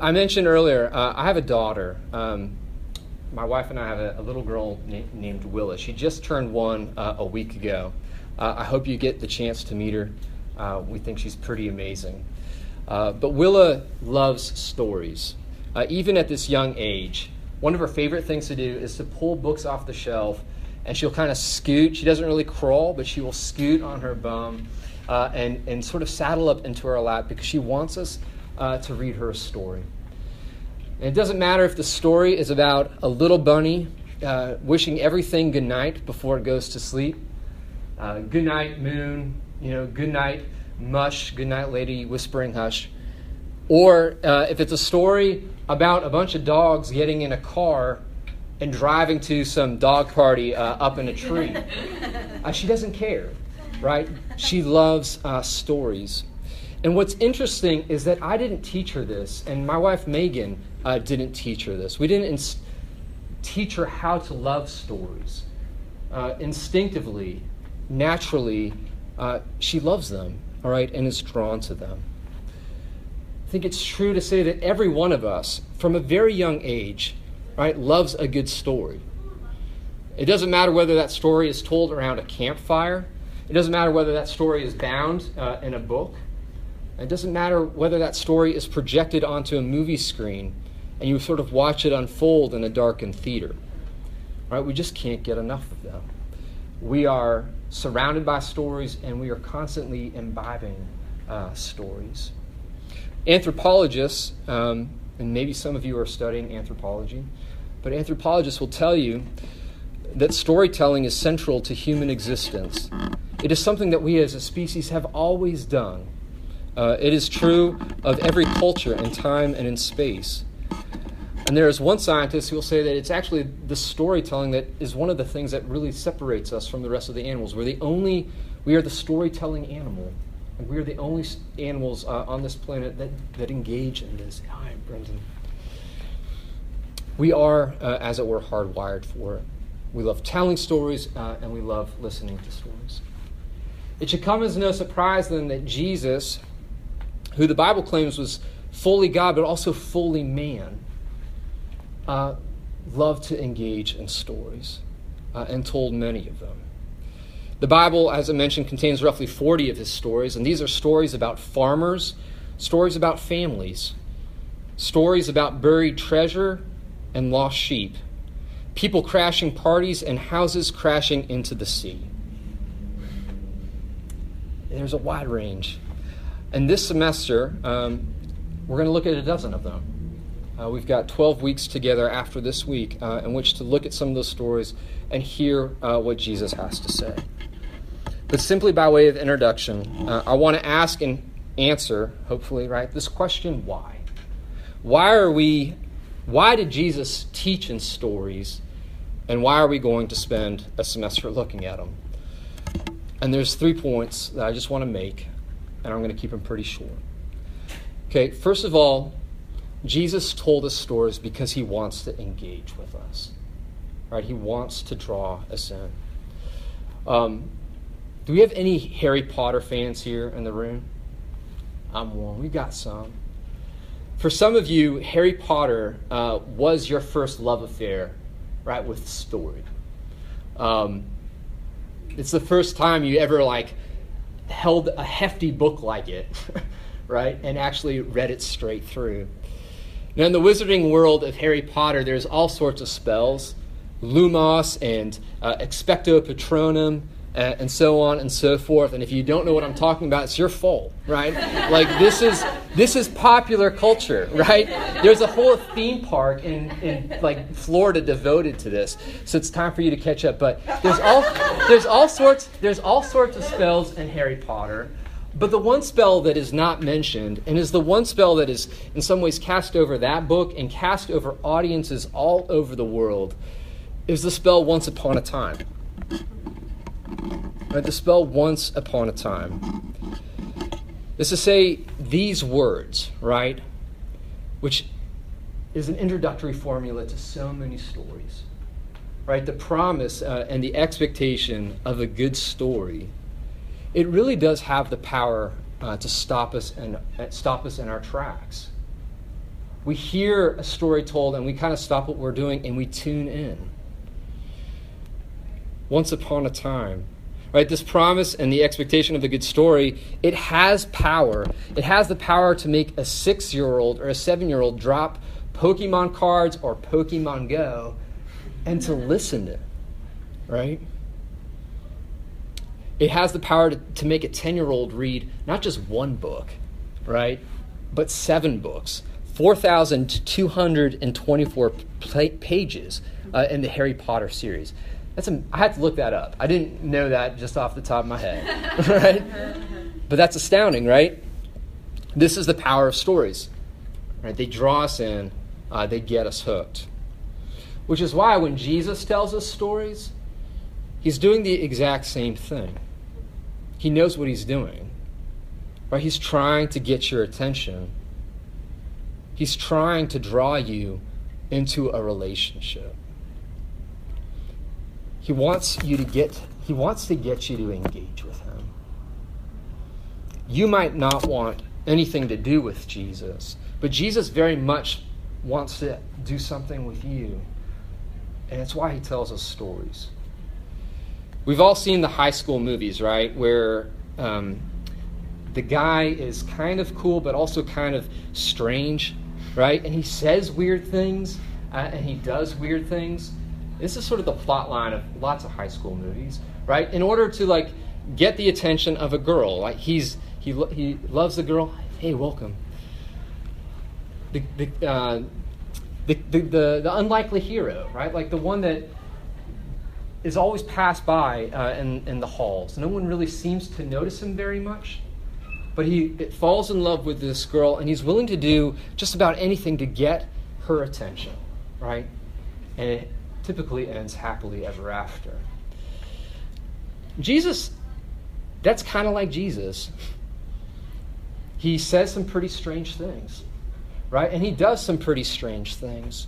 I mentioned earlier, uh, I have a daughter. Um, my wife and I have a, a little girl na- named Willa. She just turned one uh, a week ago. Uh, I hope you get the chance to meet her. Uh, we think she's pretty amazing. Uh, but Willa loves stories, uh, even at this young age. One of her favorite things to do is to pull books off the shelf, and she'll kind of scoot. She doesn't really crawl, but she will scoot on her bum and, and sort of saddle up into our lap because she wants us to read her a story. And it doesn't matter if the story is about a little bunny uh, wishing everything good night before it goes to sleep. Uh, good night, moon. You know, good night, mush. Good night, lady, whispering hush. Or uh, if it's a story about a bunch of dogs getting in a car and driving to some dog party uh, up in a tree. Uh, she doesn't care, right? She loves uh, stories. And what's interesting is that I didn't teach her this, and my wife Megan uh, didn't teach her this. We didn't ins- teach her how to love stories. Uh, instinctively, naturally, uh, she loves them, all right, and is drawn to them. I think it's true to say that every one of us, from a very young age, right, loves a good story. It doesn't matter whether that story is told around a campfire. It doesn't matter whether that story is bound uh, in a book. It doesn't matter whether that story is projected onto a movie screen and you sort of watch it unfold in a darkened theater. Right? We just can't get enough of them. We are surrounded by stories and we are constantly imbibing uh, stories. Anthropologists, um, and maybe some of you are studying anthropology, but anthropologists will tell you that storytelling is central to human existence. It is something that we as a species have always done. Uh, it is true of every culture in time and in space. And there is one scientist who will say that it's actually the storytelling that is one of the things that really separates us from the rest of the animals. We're the only, we are the storytelling animal. And we are the only animals uh, on this planet that, that engage in this. Hi, Brendan. We are, uh, as it were, hardwired for it. We love telling stories uh, and we love listening to stories. It should come as no surprise then that Jesus, who the Bible claims was fully God but also fully man, uh, loved to engage in stories uh, and told many of them. The Bible, as I mentioned, contains roughly 40 of his stories, and these are stories about farmers, stories about families, stories about buried treasure and lost sheep, people crashing parties, and houses crashing into the sea. There's a wide range. And this semester, um, we're going to look at a dozen of them. Uh, we've got 12 weeks together after this week uh, in which to look at some of those stories and hear uh, what Jesus has to say. But simply by way of introduction, uh, I want to ask and answer, hopefully, right, this question why? Why are we, why did Jesus teach in stories, and why are we going to spend a semester looking at them? And there's three points that I just want to make, and I'm going to keep them pretty short. Okay, first of all, Jesus told us stories because he wants to engage with us. Right? He wants to draw us in. Um, do we have any Harry Potter fans here in the room? I'm one. We've got some. For some of you, Harry Potter uh, was your first love affair, right, with story. Um, it's the first time you ever like held a hefty book like it, right, and actually read it straight through. Now, in the wizarding world of Harry Potter, there's all sorts of spells Lumos and uh, Expecto Patronum. Uh, and so on and so forth. And if you don't know what I'm talking about, it's your fault, right? like this is this is popular culture, right? There's a whole theme park in, in like Florida devoted to this. So it's time for you to catch up. But there's all there's all sorts there's all sorts of spells in Harry Potter. But the one spell that is not mentioned, and is the one spell that is in some ways cast over that book and cast over audiences all over the world, is the spell Once Upon a Time. Right, the spell Once Upon a Time. Is to say these words, right? Which is an introductory formula to so many stories. Right? The promise uh, and the expectation of a good story it really does have the power uh, to stop us and uh, stop us in our tracks. we hear a story told and we kind of stop what we're doing and we tune in. Once upon a time, right? This promise and the expectation of a good story, it has power. It has the power to make a six year old or a seven year old drop Pokemon cards or Pokemon Go and to listen to, it, right? It has the power to, to make a 10 year old read not just one book, right? But seven books, 4,224 pages uh, in the Harry Potter series. That's a, I had to look that up. I didn't know that just off the top of my head, right? But that's astounding, right? This is the power of stories, right? They draw us in, uh, they get us hooked. Which is why when Jesus tells us stories, he's doing the exact same thing. He knows what he's doing, right? He's trying to get your attention. He's trying to draw you into a relationship. He wants you to get he wants to get you to engage with him. You might not want anything to do with Jesus, but Jesus very much wants to do something with you. And it's why he tells us stories. We've all seen the high school movies, right? Where um, the guy is kind of cool, but also kind of strange, right? And he says weird things, uh, and he does weird things. This is sort of the plot line of lots of high school movies, right? In order to like get the attention of a girl, like he's he he loves the girl. Hey, welcome. The the, uh, the, the, the, the unlikely hero, right? Like the one that is always passed by uh, in, in the halls. No one really seems to notice him very much. But he falls in love with this girl, and he's willing to do just about anything to get her attention, right? And it typically ends happily ever after. Jesus, that's kind of like Jesus. He says some pretty strange things, right? And he does some pretty strange things.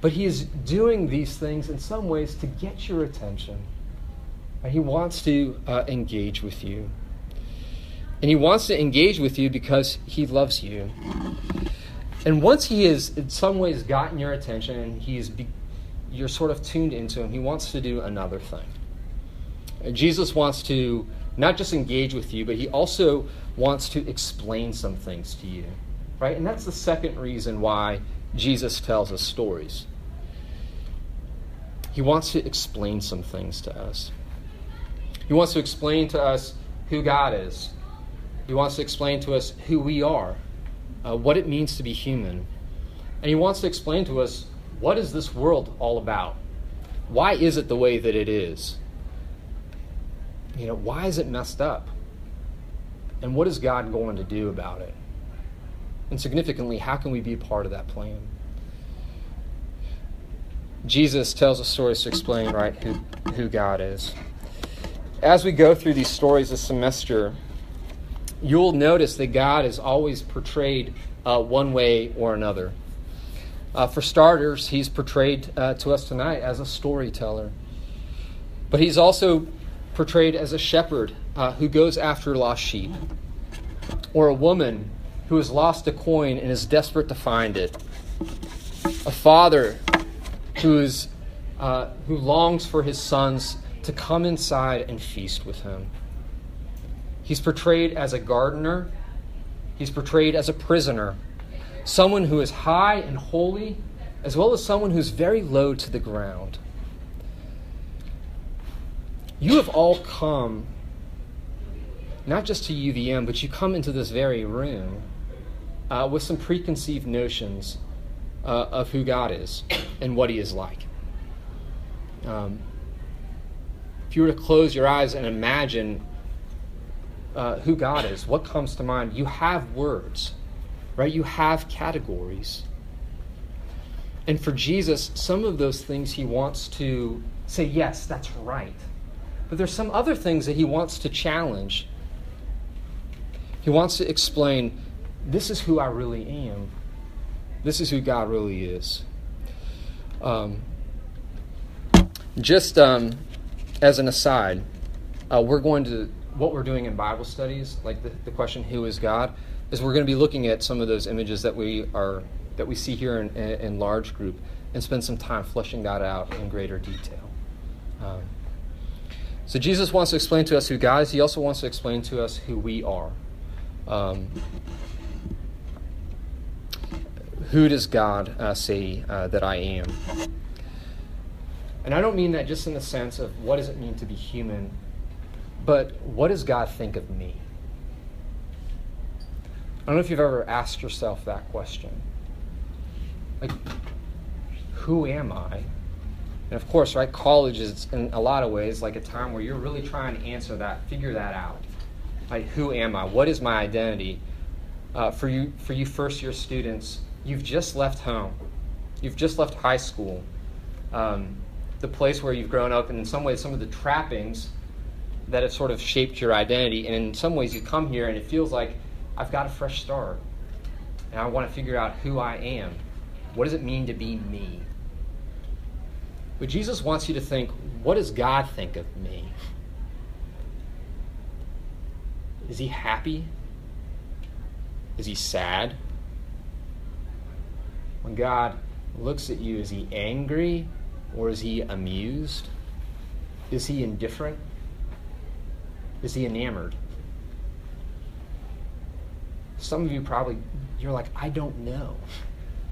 But he is doing these things in some ways to get your attention. And he wants to uh, engage with you. And he wants to engage with you because he loves you. And once he has, in some ways, gotten your attention and he's you're sort of tuned into him, he wants to do another thing. Jesus wants to not just engage with you, but he also wants to explain some things to you. Right? And that's the second reason why Jesus tells us stories. He wants to explain some things to us. He wants to explain to us who God is. He wants to explain to us who we are, uh, what it means to be human. And he wants to explain to us what is this world all about? Why is it the way that it is? You know, why is it messed up? And what is God going to do about it? And significantly, how can we be a part of that plan? Jesus tells us stories to explain, right, who, who God is. As we go through these stories this semester, you'll notice that God is always portrayed uh, one way or another. Uh, for starters, he's portrayed uh, to us tonight as a storyteller. But he's also portrayed as a shepherd uh, who goes after lost sheep, or a woman who has lost a coin and is desperate to find it, a father who, is, uh, who longs for his sons to come inside and feast with him. He's portrayed as a gardener, he's portrayed as a prisoner, someone who is high and holy, as well as someone who's very low to the ground. You have all come, not just to UVM, but you come into this very room uh, with some preconceived notions uh, of who God is and what He is like. Um, if you were to close your eyes and imagine uh, who God is, what comes to mind? You have words, right? You have categories. And for Jesus, some of those things he wants to say, yes, that's right. But there's some other things that he wants to challenge. He wants to explain this is who I really am. This is who God really is. Um, just um, as an aside, uh, we're going to, what we're doing in Bible studies, like the, the question, who is God, is we're going to be looking at some of those images that we are that we see here in, in, in large group and spend some time fleshing that out in greater detail. Um, so Jesus wants to explain to us who God is. He also wants to explain to us who we are. Um, who does God uh, say uh, that I am? And I don't mean that just in the sense of what does it mean to be human, but what does God think of me? I don't know if you've ever asked yourself that question. Like, who am I? And of course, right, college is in a lot of ways like a time where you're really trying to answer that, figure that out. Like, who am I? What is my identity? Uh, for you, for you first year students, you've just left home. You've just left high school. Um, the place where you've grown up, and in some ways, some of the trappings that have sort of shaped your identity. And in some ways, you come here and it feels like I've got a fresh start. And I want to figure out who I am. What does it mean to be me? But Jesus wants you to think what does God think of me? Is he happy? Is he sad? When God looks at you, is he angry or is he amused? Is he indifferent? Is he enamored? Some of you probably, you're like, I don't know.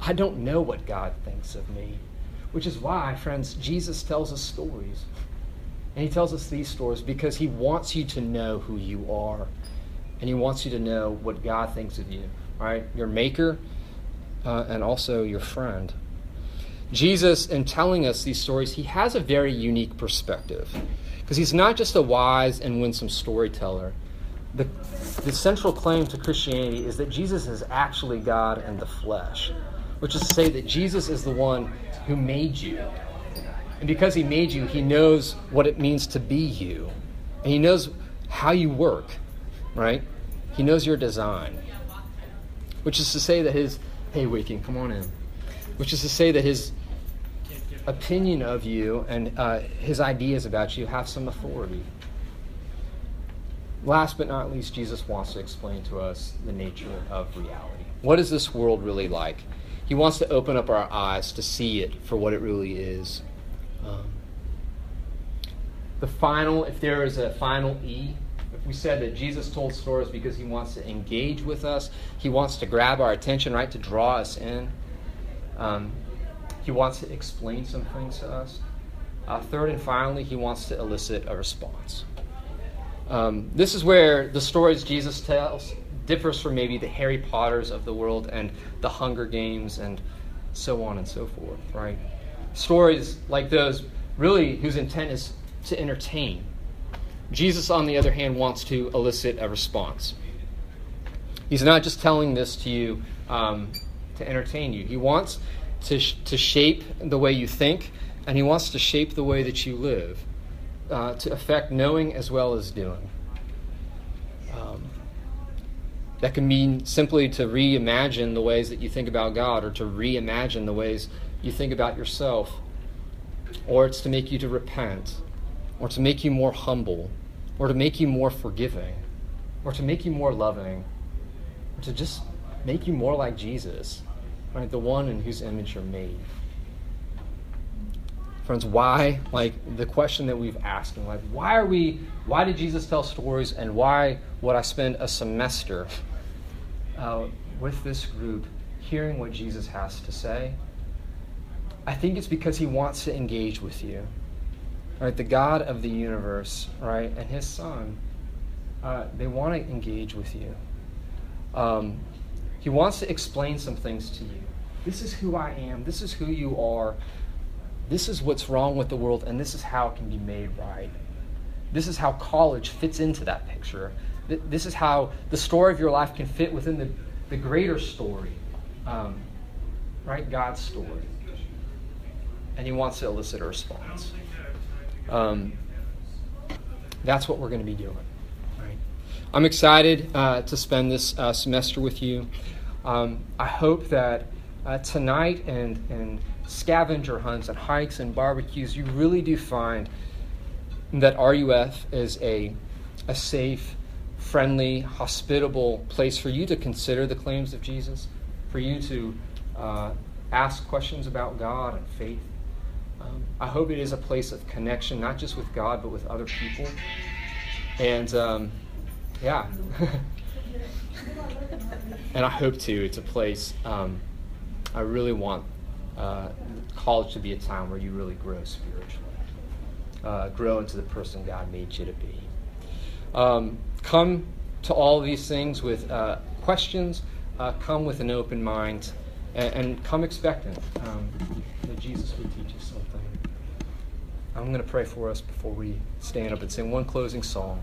I don't know what God thinks of me. Which is why, friends, Jesus tells us stories. And he tells us these stories because he wants you to know who you are. And he wants you to know what God thinks of you. Right? Your maker uh, and also your friend. Jesus, in telling us these stories, he has a very unique perspective. Because he's not just a wise and winsome storyteller. The, the central claim to Christianity is that Jesus is actually God in the flesh, which is to say that Jesus is the one who made you. And because he made you, he knows what it means to be you. And he knows how you work, right? He knows your design. Which is to say that his, hey, Waking, come on in. Which is to say that his opinion of you and uh, his ideas about you have some authority. Last but not least, Jesus wants to explain to us the nature of reality. What is this world really like? He wants to open up our eyes to see it for what it really is. Um, the final, if there is a final E, if we said that Jesus told stories because he wants to engage with us, he wants to grab our attention, right, to draw us in. Um, he wants to explain some things to us. Uh, third and finally, he wants to elicit a response. Um, this is where the stories Jesus tells differs from maybe the Harry Potters of the world and the Hunger Games and so on and so forth, right? Stories like those really whose intent is to entertain. Jesus, on the other hand, wants to elicit a response. He's not just telling this to you um, to entertain you. He wants to, sh- to shape the way you think, and He wants to shape the way that you live, uh, to affect knowing as well as doing. Um, that can mean simply to reimagine the ways that you think about God, or to reimagine the ways you think about yourself, or it's to make you to repent, or to make you more humble, or to make you more forgiving, or to make you more loving, or to just make you more like Jesus right? The one in whose image you're made. Friends, why? Like the question that we've asked, and like, why are we, why did Jesus tell stories and why would I spend a semester uh, with this group hearing what Jesus has to say? I think it's because he wants to engage with you. Right? The God of the universe, right, and his son, uh, they want to engage with you. Um, he wants to explain some things to you. This is who I am. This is who you are. This is what's wrong with the world, and this is how it can be made right. This is how college fits into that picture. This is how the story of your life can fit within the, the greater story, um, right? God's story. And He wants to elicit a response. Um, that's what we're going to be doing. Right? I'm excited uh, to spend this uh, semester with you. Um, I hope that uh, tonight and, and scavenger hunts and hikes and barbecues, you really do find that RUF is a, a safe, friendly, hospitable place for you to consider the claims of Jesus, for you to uh, ask questions about God and faith. Um, I hope it is a place of connection, not just with God, but with other people. And um, yeah. and I hope too, it's a place um, I really want uh, college to be a time where you really grow spiritually, uh, grow into the person God made you to be. Um, come to all these things with uh, questions, uh, come with an open mind, and, and come expectant um, that Jesus would teach us something. I'm going to pray for us before we stand up and sing one closing song.